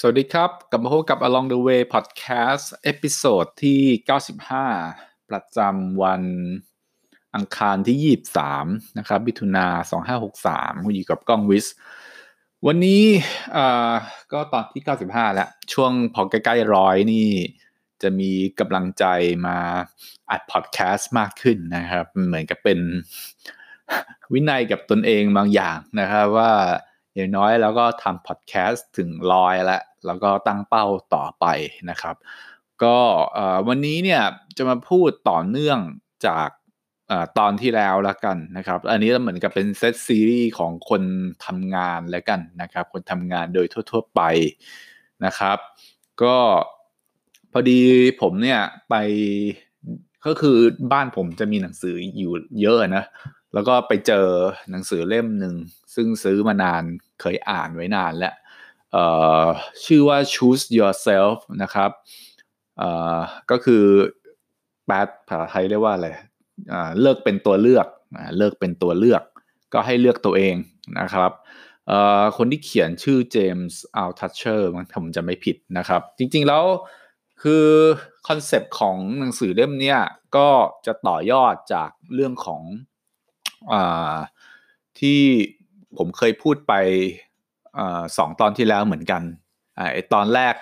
สวัสดีครับ กลับมาพบกับ Along the Way Podcast episode ที่ 95 ประจำวันอังคารที่ 23 นะครับมิถุนา2563คุณอยู่กับกล้องวิส วันนี้ก็ตอนที่ 95 แล้ว ช่วงพอใกล้ๆร้อยนี่ จะมีกำลังใจมาอัดพอดแคสต์มากขึ้นนะครับ เหมือนกับเป็นวินัยกับตนเองบางอย่างนะครับว่า อย่างน้อยแล้วก็ทำพอดแคสต์ถึงร้อยแล้ว แล้วก็ตั้งเป้าต่อไปนะครับ ก็วันนี้เนี่ยจะมาพูดต่อเนื่องจากตอนที่แล้วแล้วกันนะครับ อันนี้เหมือนกับเป็นเซตซีรีส์ของคนทำงานแล้วกันนะครับ คนทำงานโดยทั่ว ๆไปนะครับ ก็พอดีผมเนี่ยไปก็คือบ้านผมจะมีหนังสืออยู่เยอะนะ แล้วก็ไปเจอหนังสือเล่มหนึ่งซึ่งซื้อมานานเคยอ่านไว้นานแล้วชื่อว่า choose yourself นะครับก็คือแปลภาษาไทยเรียกว่าอะไรเลิกเป็นตัวเลือกเลิกเป็นตัวเลือก ก็ให้เลือกตัวเองนะครับคนที่เขียนชื่อเจมส์อัลทัชเชอร์มันผมจะไม่ผิดนะครับ จริงๆแล้วคือคอนเซปต์ของหนังสือเล่มนี้ก็จะต่อยอดจากเรื่องของ ที่ผมเคยพูดไปสองตอนที่แล้วเหมือนกันไอตอนแรก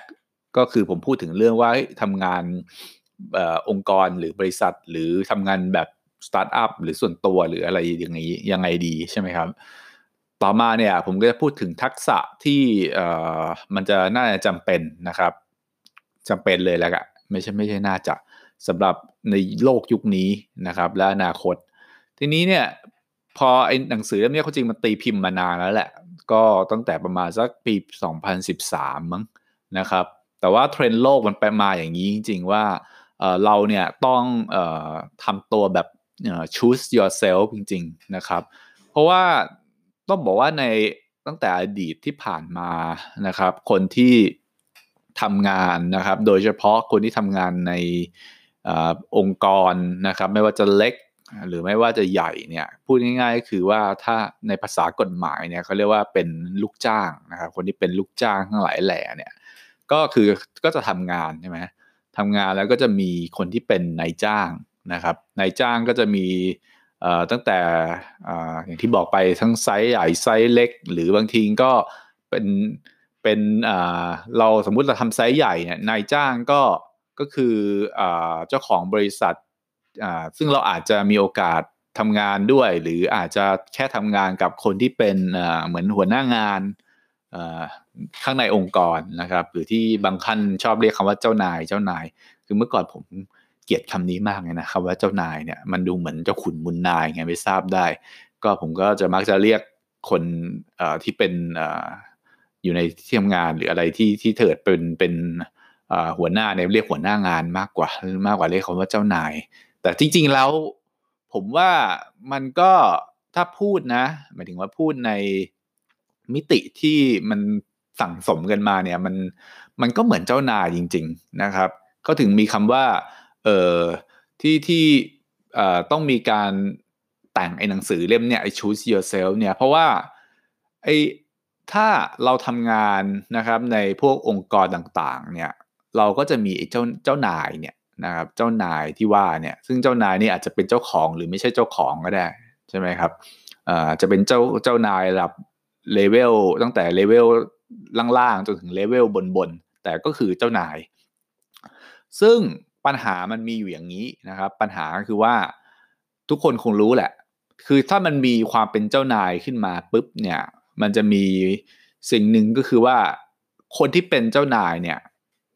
ก็คือผมพูดถึงเรื่องว่าทำงานอองค์กรหรือบริษัท หรือทำงานแบบสตาร์ทอัพหรือส่วนตัวหรืออะไรอย่างนี้ยังไงดีใช่ไหมครับ ต่อมาเนี่ยผมก็จะพูดถึงทักษะที่มันจะน่าจะจำเป็นนะครับจำเป็นเลยแหละไม่ใช่ไม่ใช่น่าจะสำหรับในโลกยุคนี้นะครับ และอนาคต ทีนี้เนี่ยพอไอ้หนังสือเล่มนี้เขาจริงมันตีพิมพ์มานานแล้วแหละ ก็ตั้งแต่ประมาณสักปี 2013 มั้งนะครับ แต่ว่าเทรนด์โลกมันไปมาอย่างนี้จริง ๆ ว่าเราเนี่ยต้องอทำตัวแบบ choose yourself จริง ๆ นะครับ เพราะว่าต้องบอกว่าในตั้งแต่อดีตที่ผ่านมานะครับ คนที่ทำงานนะครับ โดยเฉพาะคนที่ทำงานในอองค์กรนะครับ ไม่ว่าจะเล็ก หรือไม่ว่าจะใหญ่เนี่ยพูดง่ายๆก็คือว่าถ้าในภาษากฎหมายเนี่ยเขาเรียกว่าเป็นลูกจ้างนะครับคนที่เป็นลูกจ้างทั้งหลายแหล่เนี่ยก็คือก็จะทำงานใช่ไหมทำงานแล้วก็จะมีคนที่เป็นนายจ้างนะครับนายจ้างก็จะมีตั้งแต่อย่างที่บอกไปทั้งไซส์ใหญ่ไซส์เล็ก หรือบางทีก็เป็นเป็นเราสมมุติเราทำไซส์ใหญ่เนี่ยนายจ้างก็ก็คือเจ้าของบริษัท ซึ่งเราอาจจะมีโอกาสทำงานด้วย หรืออาจจะแค่ทำงานกับคนที่เป็นเหมือนหัวหน้างานข้างในองค์กรนะครับ หรือที่บางครั้งชอบเรียกคำว่าเจ้านายเจ้านาย คือเมื่อก่อนผมเกลียดคำนี้มากเลยนะคำว่าเจ้านายเนี่ยมันดูเหมือนเจ้าขุนมุนนายไงไม่ทราบได้ ก็ผมก็จะมักจะเรียกคนที่เป็นอยู่ในที่ทำงานหรืออะไรที่ที่เถิดเป็นเป็นหัวหน้าเนี่ยเรียกหัวหน้างานมากกว่ามากกว่าเรียกคำว่าเจ้านาย แต่จริง ๆแล้วผมว่ามันก็ถ้าพูดนะ หมายถึงว่าพูดในมิติที่มันสั่งสมกันมาเนี่ยมันมันก็เหมือนเจ้านายจริง ๆนะครับ ก็ถึงมีคำว่าเอ่อที่ที่เอ่อต้องมีการแต่งไอ้หนังสือเล่มเนี่ยไอ้ choose yourself เนี่ยเพราะว่าไอ้ถ้าเราทำงานนะครับในพวกองค์กรต่างๆเนี่ยเราก็จะมีไอ้เจ้าเจ้านายเนี่ย นะครับเจ้านายที่ว่าเนี่ยซึ่งเจ้านายนี่อาจจะเป็นเจ้าของหรือไม่ใช่เจ้าของก็ได้ใช่ไหมครับอาจะเป็นเจ้าเจ้านายระดับเลเวลตั้งแต่เลเวลล่างๆจนถึงเลเวลบนๆแต่ก็คือเจ้านาย ซึ่งปัญหามันมีอยู่อย่างนี้นะครับ ปัญหาคือว่าทุกคนคงรู้แหละ คือถ้ามันมีความเป็นเจ้านายขึ้นมาปุ๊บเนี่ยมันจะมีสิ่งหนึ่งก็คือว่าคนที่เป็นเจ้านายเนี่ย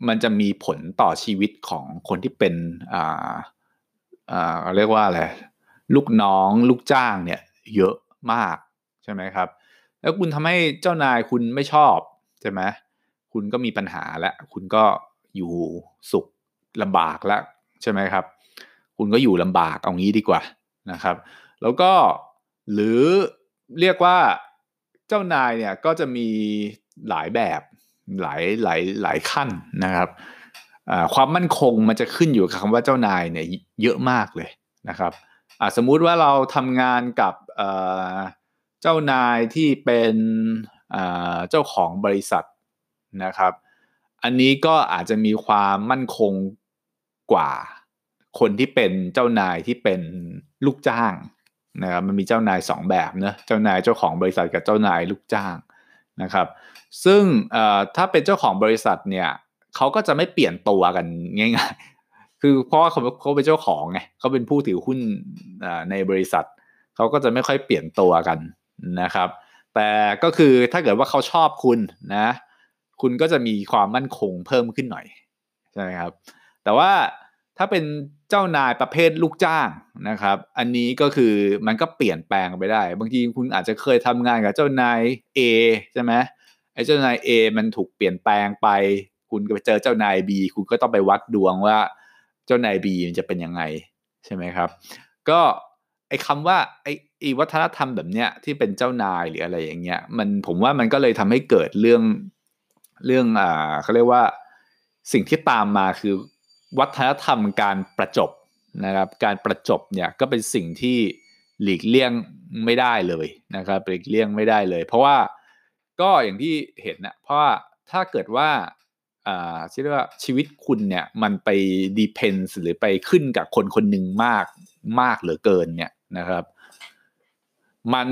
มันจะมีผลต่อชีวิตของคนที่เป็นอ่าอ่าเรียกว่าอะไรลูกน้องลูกจ้างเนี่ยเยอะมากใช่ไหมครับ แล้วคุณทำให้เจ้านายคุณไม่ชอบใช่ไหมคุณก็มีปัญหาแล้วคุณก็อยู่สุขลำบากแล้วใช่ไหมครับ คุณก็อยู่ลำบากเอางี้ดีกว่านะครับ แล้วก็หรือเรียกว่าเจ้านายเนี่ยก็จะมีหลายแบบ หลายหลายหลายขั้นนะครับความมั่นคงมันจะขึ้นอยู่กับคำว่าเจ้านายเนี่ยเยอะมากเลยนะครับสมมุติว่าเราทำงานกับเจ้านายที่เป็นเจ้าของบริษัทนะครับ อันนี้ก็อาจจะมีความมั่นคงกว่าคนที่เป็นเจ้านายที่เป็นลูกจ้างนะครับมันมีเจ้านายสองแบบเนะเจ้านายเจ้าของบริษัทกับเจ้านายลูกจ้างนะครับ ซึ่งถ้าเป็นเจ้าของบริษัทเนี่ยเขาก็จะไม่เปลี่ยนตัวกันง่ายๆ คือเพราะว่าเขาเขาเป็นเจ้าของไงเขาเป็นผู้ถือหุ้นในบริษัทเขาก็จะไม่ค่อยเปลี่ยนตัวกันนะครับ แต่ก็คือถ้าเกิดว่าเขาชอบคุณนะ คุณก็จะมีความมั่นคงเพิ่มขึ้นหน่อยใช่ไหมครับ แต่ว่าถ้าเป็นเจ้านายประเภทลูกจ้างนะครับ อันนี้ก็คือมันก็เปลี่ยนแปลงไปได้ บางทีคุณอาจจะเคยทำงานกับเจ้านาย A ใช่ไหม ไอ้เจ้านาย A มันถูกเปลี่ยนแปลงไป คุณไปเจอเจ้านาย B คุณก็ต้องไปวัดดวงว่าเจ้านาย B มันจะเป็นยังไงใช่ไหมครับ ก็ไอ้คำว่าไอ้ไอ้วัฒนธรรมแบบเนี้ยที่เป็นเจ้านายหรืออะไรอย่างเงี้ยมันผมว่ามันก็เลยทำให้เกิดเรื่องเรื่องอ่าเขาเรียกว่าสิ่งที่ตามมาคือวัฒนธรรมการประจบนะครับ การประจบเนี่ยก็เป็นสิ่งที่หลีกเลี่ยงไม่ได้เลยนะครับหลีกเลี่ยงไม่ได้เลย เพราะว่า ก็อย่างที่เห็นนะเพราะว่าถ้าเกิดว่าอ่าเรียกว่าชีวิตคุณเนี่ยมันไปดีเพนส์หรือไปขึ้นกับคนคนหนึ่งมากมากเหลือเกินเนี่ยนะครับ มัน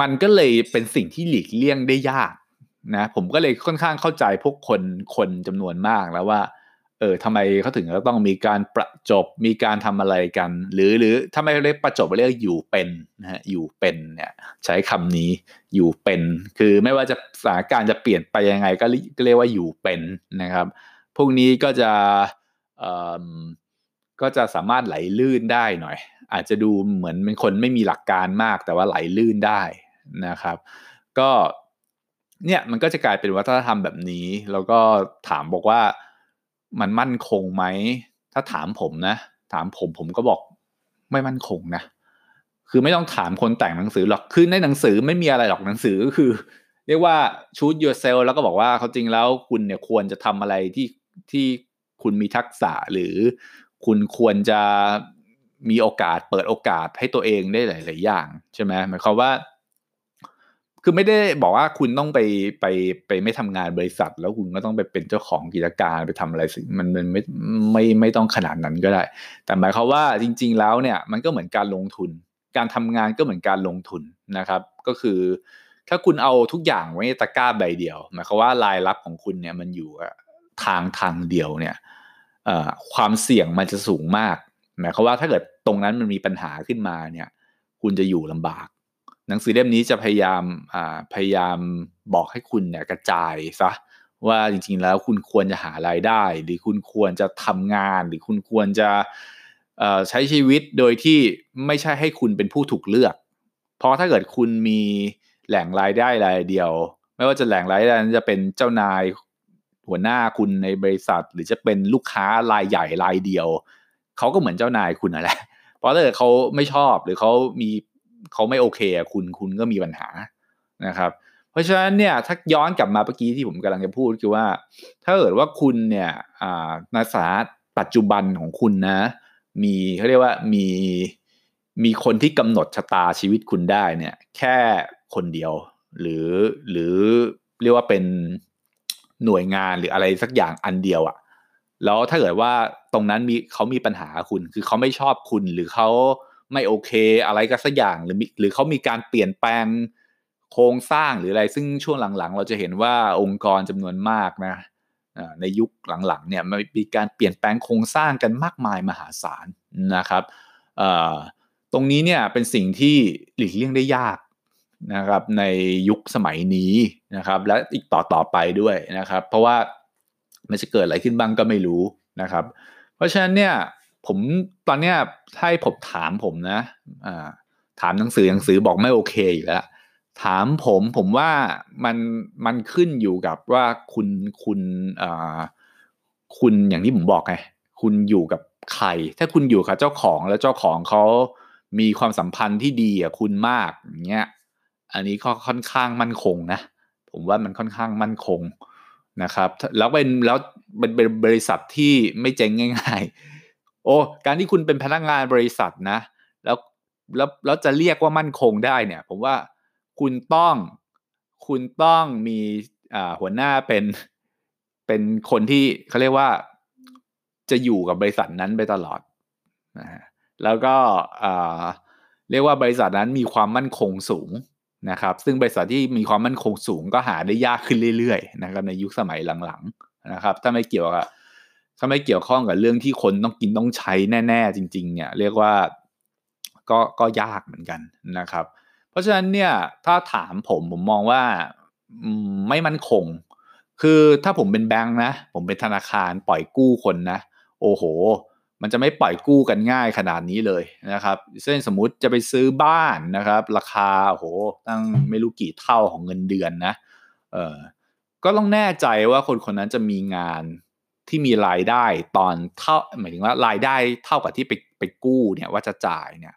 มันก็เลยเป็นสิ่งที่หลีกเลี่ยงได้ยากนะผมก็เลยค่อนข้างเข้าใจพวกคนคนจำนวนมากแล้วว่า ออทำไมเขาถึงต้องมีการประจบมีการทำอะไรกัน หรือหรือทำไมเรียกประจบเรียกอยู่เป็นนะฮะอยู่เป็นเนี่ยใช้คำนี้อยู่เป็น คือไม่ว่าจะสถานการณ์จะเปลี่ยนไปยังไงก็เรียกว่าอยู่เป็นนะครับพวกนี้ก็จะเอ่อก็จะสามารถไหลลื่นได้หน่อย อาจจะดูเหมือนเป็นคนไม่มีหลักการมากแต่ว่าไหลลื่นได้นะครับ ก็เนี่ยมันก็จะกลายเป็นวัฒนธรรมแบบนี้ แล้วก็ถามบอกว่า มันมั่นคงไหม ถ้าถามผมนะ ถามผมผมก็บอกไม่มั่นคงนะ คือไม่ต้องถามคนแต่งหนังสือหรอก คือในหนังสือไม่มีอะไรหรอกหนังสือก็คือ เรียกว่าชูดยูเซลแล้วก็บอกว่าเขาจริงแล้วคุณเนี่ยควรจะทำอะไรที่ที่คุณมีทักษะหรือคุณควรจะมีโอกาสเปิดโอกาสให้ตัวเองได้หลาย ๆ อย่าง ใช่ไหมหมายความว่า คือไม่ได้บอกว่าคุณต้องไปไปไปไม่ทำงานบริษัท แล้วคุณก็ต้องไปเป็นเจ้าของกิจการไปทำอะไรสิมันมันไม่ไม่ไม่ต้องขนาดนั้นก็ได้ แต่หมายความว่าจริง ๆ แล้วเนี่ยมันก็เหมือนการลงทุน การทำงานก็เหมือนการลงทุนนะครับ ก็คือ ถ้าคุณเอาทุกอย่างไว้ในตะกร้าใบเดียว หมายความว่ารายรับของคุณเนี่ยมันอยู่ทางทางเดียวเนี่ยความเสี่ยงมันจะสูงมากหมายความว่าถ้าเกิดตรงนั้นมันมีปัญหาขึ้นมาเนี่ย คุณจะอยู่ลำบาก หนังสือเล่มนี้จะพยายามพยายามบอกให้คุณเนี่ยกระจายซะว่าจริงๆแล้วคุณควรจะหารายได้ หรือคุณควรจะทำงาน หรือคุณควรจะใช้ชีวิตโดยที่ไม่ใช่ให้คุณเป็นผู้ถูกเลือก เพราะถ้าเกิดคุณมีแหล่งรายได้รายเดียว ไม่ว่าจะแหล่งรายได้นั้นจะเป็นเจ้านายหัวหน้าคุณในบริษัท หรือจะเป็นลูกค้ารายใหญ่รายเดียวเขาก็เหมือนเจ้านายคุณนั่นแหละเพราะถ้าเกิดเขาไม่ชอบหรือเขามี เขาไม่โอเคอะคุณคุณก็มีปัญหานะครับ เพราะฉะนั้นเนี่ยถ้าย้อนกลับมาเมื่อกี้ที่ผมกำลังจะพูดคือว่า ถ้าเกิดว่าคุณเนี่ยในสถานะปัจจุบันของคุณนะ มีเขาเรียกว่ามีมีคนที่กำหนดชะตาชีวิตคุณได้เนี่ย แค่คนเดียว หรือหรือเรียกว่าเป็นหน่วยงานหรืออะไรสักอย่างอันเดียวอะ่ะแล้วถ้าเกิดว่าตรงนั้นมีเขามีปัญหาคุณ คือเขาไม่ชอบคุณหรือเขา ไม่โอเคอะไรก็สักอย่างหรือหรือเขามีการเปลี่ยนแปลงโครงสร้างหรืออะไร ซึ่งช่วงหลังๆ เราจะเห็นว่าองค์กรจำนวนมากนะในยุคหลังๆเนี่ยมันมีการเปลี่ยนแปลงโครงสร้างกันมากมายมหาศาลนะครับตรงนี้เนี่ยเป็นสิ่งที่หลีกเลี่ยงได้ยากนะครับในยุคสมัยนี้นะครับ และอีกต่อต่อไปด้วยนะครับ เพราะว่ามันจะเกิดอะไรขึ้นบ้างก็ไม่รู้นะครับ เพราะฉะนั้นเนี่ย ผมตอนเนี้ยถ้ผมถามผมนะอ่าถามหนังสือหนังสือบอกไม่โอเคอยู่แล้วถามผมผมว่ามันมันขึ้นอยู่กับว่าคุณคุณอ่าคุณอย่างที่ผมบอกไงคุณอยู่กับใคร ถ้าคุณอยู่กับเจ้าของแล้วเจ้าของเขามีความสัมพันธ์ที่ดีกับคุณมากอย่างเงี้ยอันนี้ก็ค่อนข้างมั่นคงนะ ผมว่ามันค่อนข้างมั่นคงนะครับ แล้วเป็นแล้วเป็นบริษัทที่ไม่เจ๊งง่าย โอ้การที่คุณเป็นพนักงานบริษัทนะ แล้วแล้วแล้วจะเรียกว่ามั่นคงได้เนี่ย ผมว่าคุณต้องคุณต้องมีอ่าหัวหน้าเป็นเป็นคนที่เขาเรียกว่าจะอยู่กับบริษัทนั้นไปตลอดนะฮะแล้วก็เรียกว่าบริษัทนั้นมีความมั่นคงสูงนะครับ ซึ่งบริษัทที่มีความมั่นคงสูงก็หาได้ยากขึ้นเรื่อยๆนะครับในยุคสมัยหลังๆนะครับ ถ้าไม่เกี่ยวกับ ถ้าไม่เกี่ยวข้องกับเรื่องที่คนต้องกินต้องใช้แน่ ๆ จริง ๆ เนี่ย เรียกว่าก็ก็ยากเหมือนกันนะครับ เพราะฉะนั้นเนี่ยถ้าถามผมผมมองว่าไม่มั่นคง คือถ้าผมเป็นแบงค์นะ ผมเป็นธนาคารปล่อยกู้คนนะ โอ้โห มันจะไม่ปล่อยกู้กันง่ายขนาดนี้เลยนะครับเช่นสมมติจะไปซื้อบ้านนะครับ ราคาโอ้โหตั้งไม่รู้กี่เท่าของเงินเดือนนะเออก็ต้องแน่ใจว่าคนคนนั้นจะมีงาน ที่มีรายได้ตอนเท่าหมายถึงว่ารายได้เท่ากับที่ไปไปกู้เนี่ยว่าจะจ่ายเนี่ย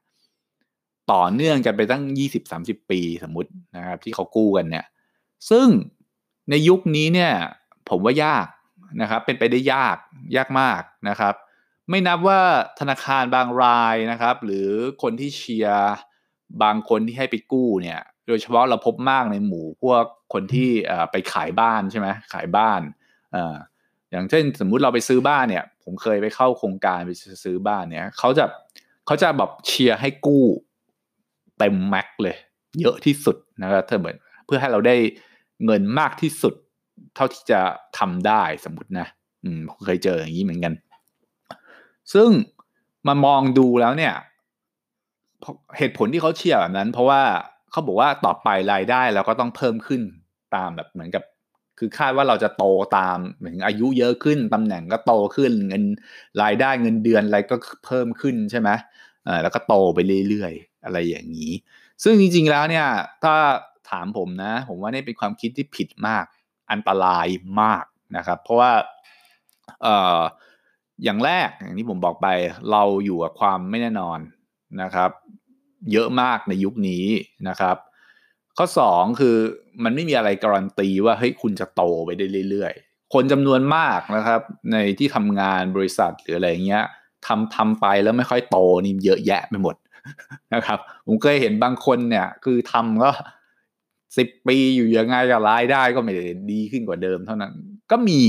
ต่อเนื่องกันไปตั้งยี่สิบสามสิบปีสมมตินะครับที่เขากู้กันเนี่ย ซึ่งในยุคนี้เนี่ยผมว่ายากนะครับ เป็นไปได้ยากยากมากนะครับ ไม่นับว่าธนาคารบางรายนะครับ หรือคนที่เชียร์บางคนที่ให้ไปกู้เนี่ย โดยเฉพาะเราพบมากในหมู่พวกคนที่ไปขายบ้านใช่ไหมขายบ้าน อย่างเช่นสมมุติเราไปซื้อบ้านเนี่ย ผมเคยไปเข้าโครงการไปซื้อบ้านเนี่ยเขาจะเขาจะแบบเชียร์ให้กู้เต็มแม็กเลย เยอะที่สุดนะครับเธอเหมือนเพื่อให้เราได้เงินมากที่สุด เท่าที่จะทำได้สมมตินะ อืมเคยเจออย่างนี้เหมือนกัน ซึ่งมามองดูแล้วเนี่ย เหตุผลที่เขาเชียร์แบบนั้น เพราะว่าเขาบอกว่าต่อไปรายได้เราก็ต้องเพิ่มขึ้นตามแบบเหมือนกับ คือคาดว่าเราจะโตตามเหมือนอายุเยอะขึ้นตำแหน่งก็โตขึ้นเงินรายได้เงินเดือนอะไรก็เพิ่มขึ้นใช่ไหมอ่าแล้วก็โตไปเรื่อยๆ อะไรอย่างนี้ ซึ่งจริงๆแล้วเนี่ยถ้าถามผมนะ ผมว่านี่เป็นความคิดที่ผิดมากอันตรายมากนะครับ เพราะว่าเอ่ออย่างแรกอย่างที่ผมบอกไปเราอยู่กับความไม่แน่นอนนะครับ เยอะมากในยุคนี้นะครับ ข้อ2คือมันไม่มีอะไรการันตีว่าเฮ้ยคุณจะโตไปได้เรื่อยๆ คนจำนวนมากนะครับ ในที่ทำงานบริษัทหรืออะไรเงี้ยทำทำไปแล้วไม่ค่อยโตนี่เยอะแยะไปหมดนะครับ ผมเคยเห็นบางคนเนี่ย คือทำก็สิบปีอยู่ยังไงกับรายได้ก็ไม่ได้ดีขึ้นกว่าเดิมเท่านั้น ก็มี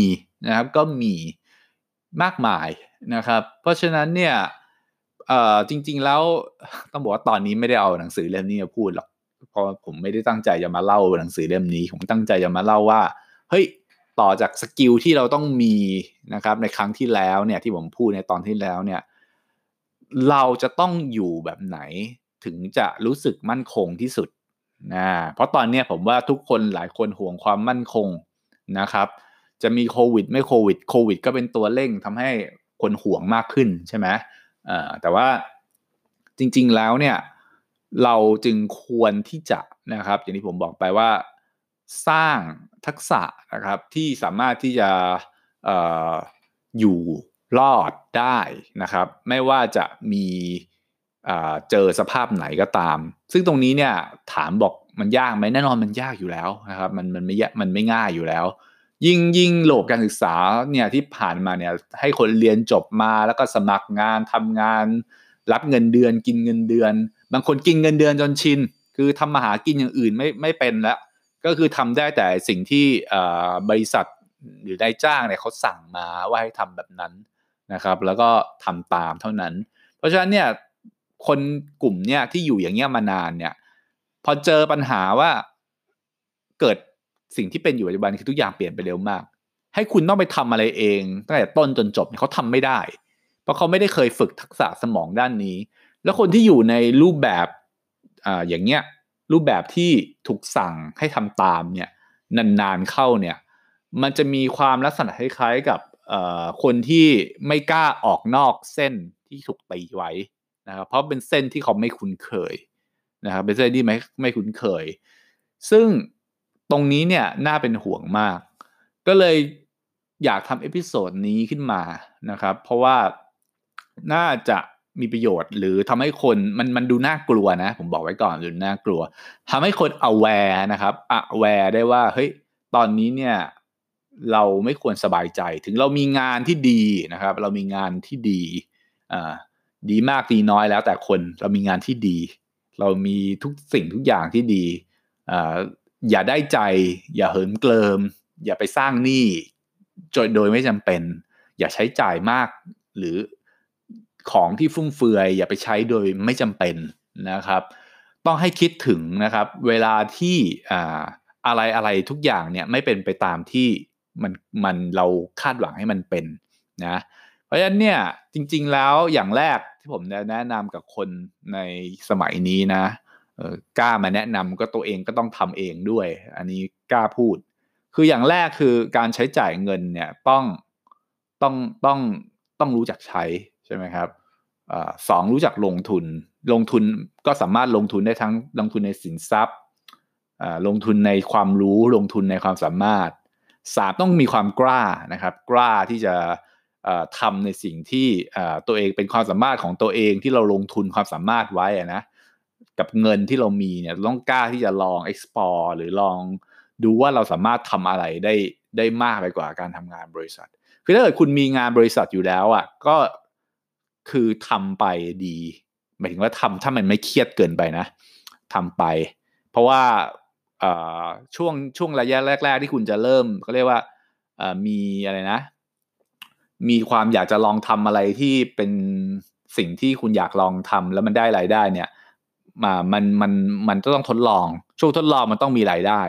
นะครับก็มีมากมายนะครับ เพราะฉะนั้นเนี่ยจริง ๆ แล้วต้องบอกว่าตอนนี้ไม่ได้เอาหนังสือเล่มนี้มาพูดหรอก เพราะผมไม่ได้ตั้งใจจะมาเล่าหนังสือเล่มนี้ ผมตั้งใจจะมาเล่าว่า เฮ้ย ต่อจากสกิลที่เราต้องมีนะครับ ในครั้งที่แล้วเนี่ยที่ผมพูดในตอนที่แล้วเนี่ย เราจะต้องอยู่แบบไหนถึงจะรู้สึกมั่นคงที่สุดนะเพราะตอนนี้ผมว่าทุกคนหลายคนห่วงความมั่นคงนะครับ จะมีโควิด ไม่โควิดโควิด ก็เป็นตัวเร่งทำให้คนห่วงมากขึ้นใช่ไหมแต่ว่าจริง ๆแล้วเนี่ย เราจึงควรที่จะนะครับ อย่างที่ผมบอกไปว่าสร้างทักษะนะครับที่สามารถที่จะออยู่รอดได้นะครับ ไม่ว่าจะมีเจอสภาพไหนก็ตาม ซึ่งตรงนี้เนี่ยถามบอกมันยากไหมแน่นอนมันยากอยู่แล้วนะครับมันมันไม่มันไม่ง่ายอยู่แล้ว ยิ่งยิ่งโลกการศึกษาเนี่ยที่ผ่านมาเนี่ยให้คนเรียนจบมาแล้วก็สมัครงานทำงาน รับเงินเดือนกินเงินเดือน บางคนกินเงินเดือนจนชิน คือทำมาหากินอย่างอื่นไม่ไม่เป็นแล้ว ก็คือทำได้แต่สิ่งที่บริษัทหรือนายจ้างเนี่ยเขาสั่งมาว่าให้ทำแบบนั้นนะครับ แล้วก็ทำตามเท่านั้น เพราะฉะนั้นเนี่ยคนกลุ่มเนี่ยที่อยู่อย่างเงี้ยมานานเนี่ย พอเจอปัญหาว่าเกิดสิ่งที่เป็นอยู่ปัจจุบันคือทุกอย่างเปลี่ยนไปเร็วมาก ให้คุณต้องไปทำอะไรเองตั้งแต่ต้นจนจบเขาทำไม่ได้ เพราะเขาไม่ได้เคยฝึกทักษะสมองด้านนี้ แล้วคนที่อยู่ในรูปแบบอ่าอย่างเงี้ยรูปแบบที่ถูกสั่งให้ทำตามเนี่ยนานๆเข้าเนี่ยมันจะมีความลักษณะคล้ายๆกับคนที่ไม่กล้าออกนอกเส้นที่ถูกตีไว้นะครับเพราะเป็นเส้นที่เขาไม่คุ้นเคยนะครับเป็นเส้นที่ไม่ไม่คุ้นเคย ซึ่งตรงนี้เนี่ยน่าเป็นห่วงมาก ก็เลยอยากทำ episode นี้ขึ้นมานะครับ เพราะว่าน่าจะ มีประโยชน์ หรือทำให้คนมันมันดูน่ากลัวนะ ผมบอกไว้ก่อนดูน่ากลัวทำให้คน aware นะครับ aware ได้ว่าเฮ้ยตอนนี้เนี่ยเราไม่ควรสบายใจ ถึงเรามีงานที่ดีนะครับ เรามีงานที่ดีอ่าดีมากดีน้อยแล้วแต่คนเรามีงานที่ดี เรามีทุกสิ่งทุกอย่างที่ดีอ่าอย่าได้ใจ อย่าเหิมเกลิม อย่าไปสร้างหนี้โดยไม่จำเป็น อย่าใช้จ่ายมากหรือ ของที่ฟุ่มเฟือยอย่าไปใช้โดยไม่จำเป็นนะครับ ต้องให้คิดถึงนะครับ เวลาที่อะไรอะไรทุกอย่างเนี่ยไม่เป็นไปตามที่มันมันเราคาดหวังให้มันเป็นนะเพราะฉะนั้นเนี่ยจริงๆแล้วอย่างแรกที่ผมแนะนำกับคนในสมัยนี้นะกล้ามาแนะนำก็ตัวเองก็ต้องทำเองด้วย อันนี้กล้าพูด คืออย่างแรกคือการใช้จ่ายเงินเนี่ยต้องต้องต้องต้องรู้จักใช้ใช่ไหมครับ สองรู้จักลงทุน ลงทุนก็สามารถลงทุนได้ทั้งลงทุนในสินทรัพย์ลงทุนในความรู้ลงทุนในความสามารถสามต้องมีความกล้านะครับ กล้าที่จะทำในสิ่งที่ตัวเองเป็นความสามารถของตัวเองที่เราลงทุนความสามารถไว้นะกับเงินที่เรามีเนี่ยต้องกล้าที่จะลอง explore หรือลองดูว่าเราสามารถทำอะไรได้ได้มากไปกว่าการทำงานบริษัท คือถ้าเกิดคุณมีงานบริษัทอยู่แล้วอะก็ คือทำไปดีหมายถึงว่าทำถ้ามันไม่เครียดเกินไปนะทำไป เพราะว่าช่วงช่วงระยะแรก ๆ ที่คุณจะเริ่มเขาเรียกว่ามีอะไรนะ มีความอยากจะลองทำอะไรที่เป็นสิ่งที่คุณอยากลองทำแล้วมันได้รายได้เนี่ยมามันมันมันต้องทดลอง ช่วงทดลองมันต้องมีรายได้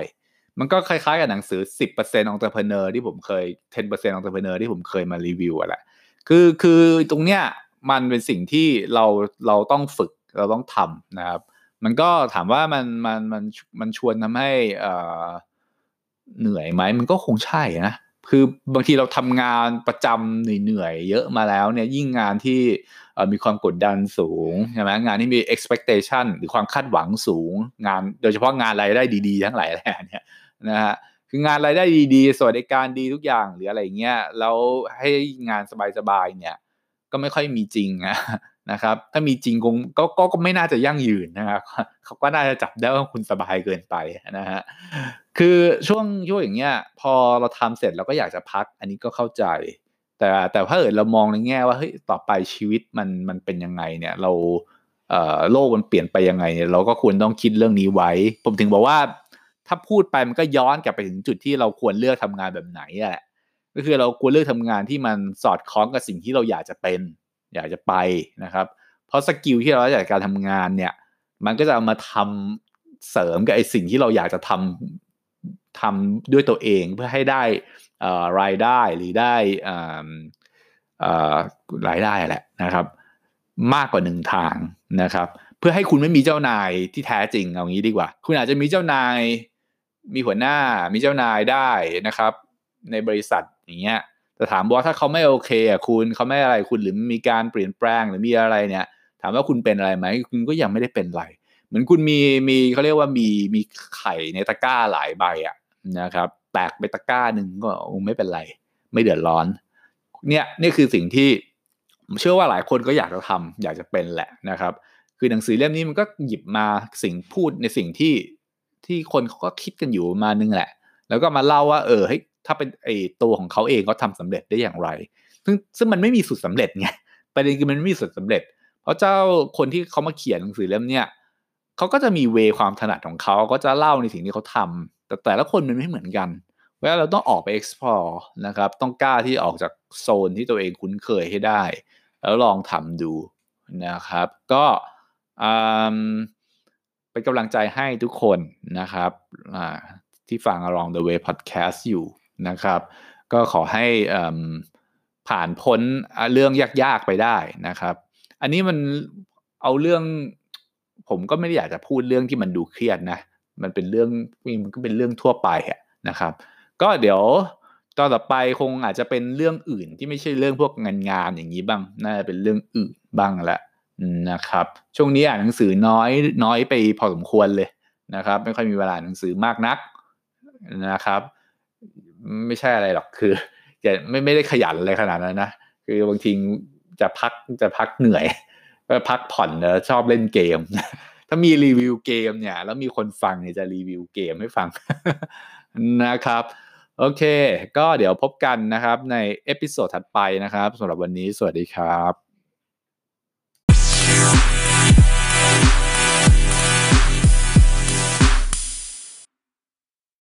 มันก็คล้ายๆกับหนังสือ 10% Entrepreneur ที่ผมเคย 10% Entrepreneur ที่ผมเคยมารีวิวอะแหละคือคือตรงเนี้ย มันเป็นสิ่งที่เราเราต้องฝึกเราต้องทำนะครับ มันก็ถามว่ามันมันมันมันชวนทำให้อ่เหนื่อยไหมมันก็คงใช่นะคือบางทีเราทำงานประจำเหนื่อยเยอะมาแล้วเนี่ยยิ่งงานที่มีความกดดันสูงใช่ไหมงานที่มี expectation หรือความคาดหวังสูง งานโดยเฉพาะงานรายได้ดีๆ ทั้งหลายแหล่เนี่ยนะฮะคืองานรายได้ดีๆ สวัสดิการดีทุกอย่างหรืออะไรเงี้ยแล้วให้งานสบายๆเนี่ย ก็ไม่ค่อยมีจริงนะครับ ถ้ามีจริงคงก็ก็ก็ไม่น่าจะยั่งยืนนะครับเขาก็น่าจะจับได้ว่าคุณสบายเกินไปนะฮะคือช่วงช่วงอย่างเงี้ย พอเราทำเสร็จเราก็อยากจะพัก อันนี้ก็เข้าใจ แต่แต่ถ้าเกิดเรามองในแง่ว่าเฮ้ยต่อไปชีวิตมันมันเป็นยังไงเนี่ย เราเอ่อโลกมันเปลี่ยนไปยังไงเนี่ยเราก็ควรต้องคิดเรื่องนี้ไว้ ผมถึงบอกว่าถ้าพูดไปมันก็ย้อนกลับไปถึงจุดที่เราควรเลือกทำงานแบบไหนแหละ ก็คือเราควรเลือกทำงานที่มันสอดคล้องกับสิ่งที่เราอยากจะเป็น อยากจะไปนะครับ เพราะสกิลที่เราอยากการทำงานเนี่ย มันก็จะเอามาทำเสริมกับไอ้สิ่งที่เราอยากจะทำทำด้วยตัวเองเพื่อให้ได้รายได้หรือได้รายได้แหละนะครับ มากกว่าหนึ่งทางนะครับ เพื่อให้คุณไม่มีเจ้านายที่แท้จริงเอางี้ดีกว่า คุณอาจจะมีเจ้านายมีหัวหน้ามีเจ้านายได้นะครับ ในบริษัท อย่างเงี้ยแต่ถามว่าถ้าเขาไม่โอเคอะคุณเขาไม่อะไรคุณหรือมีการเปลี่ยนแปลงหรือมีอะไรเนี่ย ถามว่าคุณเป็นอะไรไหมคุณก็ยังไม่ได้เป็นอะไร เหมือนคุณมีมีเขาเรียกว่ามีมีไข่ในตะกร้าหลายใบอะนะครับแตกไปตะกร้าหนึ่งก็ไม่เป็นไร ไม่เดือดร้อน เนี่ยนี่คือสิ่งที่ผมเชื่อว่าหลายคนก็อยากจะทำอยากจะเป็นแหละนะครับ คือหนังสือเล่มนี้มันก็หยิบมาสิ่งพูดในสิ่งที่ที่คนเขาก็คิดกันอยู่มานึงแหละ แล้วก็มาเล่าว่า เออเฮ้ย ถ้าเป็นไอตัวของเขาเองเขาทาสำเร็จได้อย่างไร ซึ่งซึ่งมันไม่มีสูตรสาเร็จไงประเด็นคือมันไม่มีสูตรสาเร็จ เพราะเจ้าคนที่เขามาเขียนหนังสือเล่มเนี้ยเขาก็จะมีเวความถนัดของเขาก็จะเล่าในสิ่งที่เขาทำแต่แต่ละคนมันไม่เหมือนกันเวลาเราต้องออกไป explore นะครับ ต้องกล้าที่ออกจากโซนที่ตัวเองคุ้นเคยให้ได้ แล้วลองทำดูนะครับ ก็เป็นกำลังใจให้ทุกคนนะครับที่ฟัง Along the Way Podcast อยู่ นะครับ ก็ขอให้ผ่านพ้นเรื่องยากๆไปได้นะครับ อันนี้มันเอาเรื่อง ผมก็ไม่ได้อยากจะพูดเรื่องที่มันดูเครียดนะ มันเป็นเรื่องมันก็เป็นเรื่องทั่วไปนะครับ ก็เดี๋ยวตอนต่อไปคงอาจจะเป็นเรื่องอื่นที่ไม่ใช่เรื่องพวกงานงานอย่างนี้บ้าง น่าจะเป็นเรื่องอื่นบ้างละนะครับ ช่วงนี้อ่านหนังสือน้อยน้อยไปพอสมควรเลยนะครับ ไม่ค่อยมีเวลาหนังสือมากนักนะครับ ไม่ใช่อะไรหรอกคือจะไม่ไม่ได้ขยันอะไรขนาดนั้นนะคือบางทีจะพักจะพักเหนื่อยก็พักผ่อนเนอะชอบเล่นเกม ถ้ามีรีวิวเกมเนี่ย แล้วมีคนฟังเนี่ยจะรีวิวเกมให้ฟังนะครับ โอเค ก็เดี๋ยวพบกันนะครับใน episode ถัดไปนะครับสำหรับวันนี้สวัสดีครับ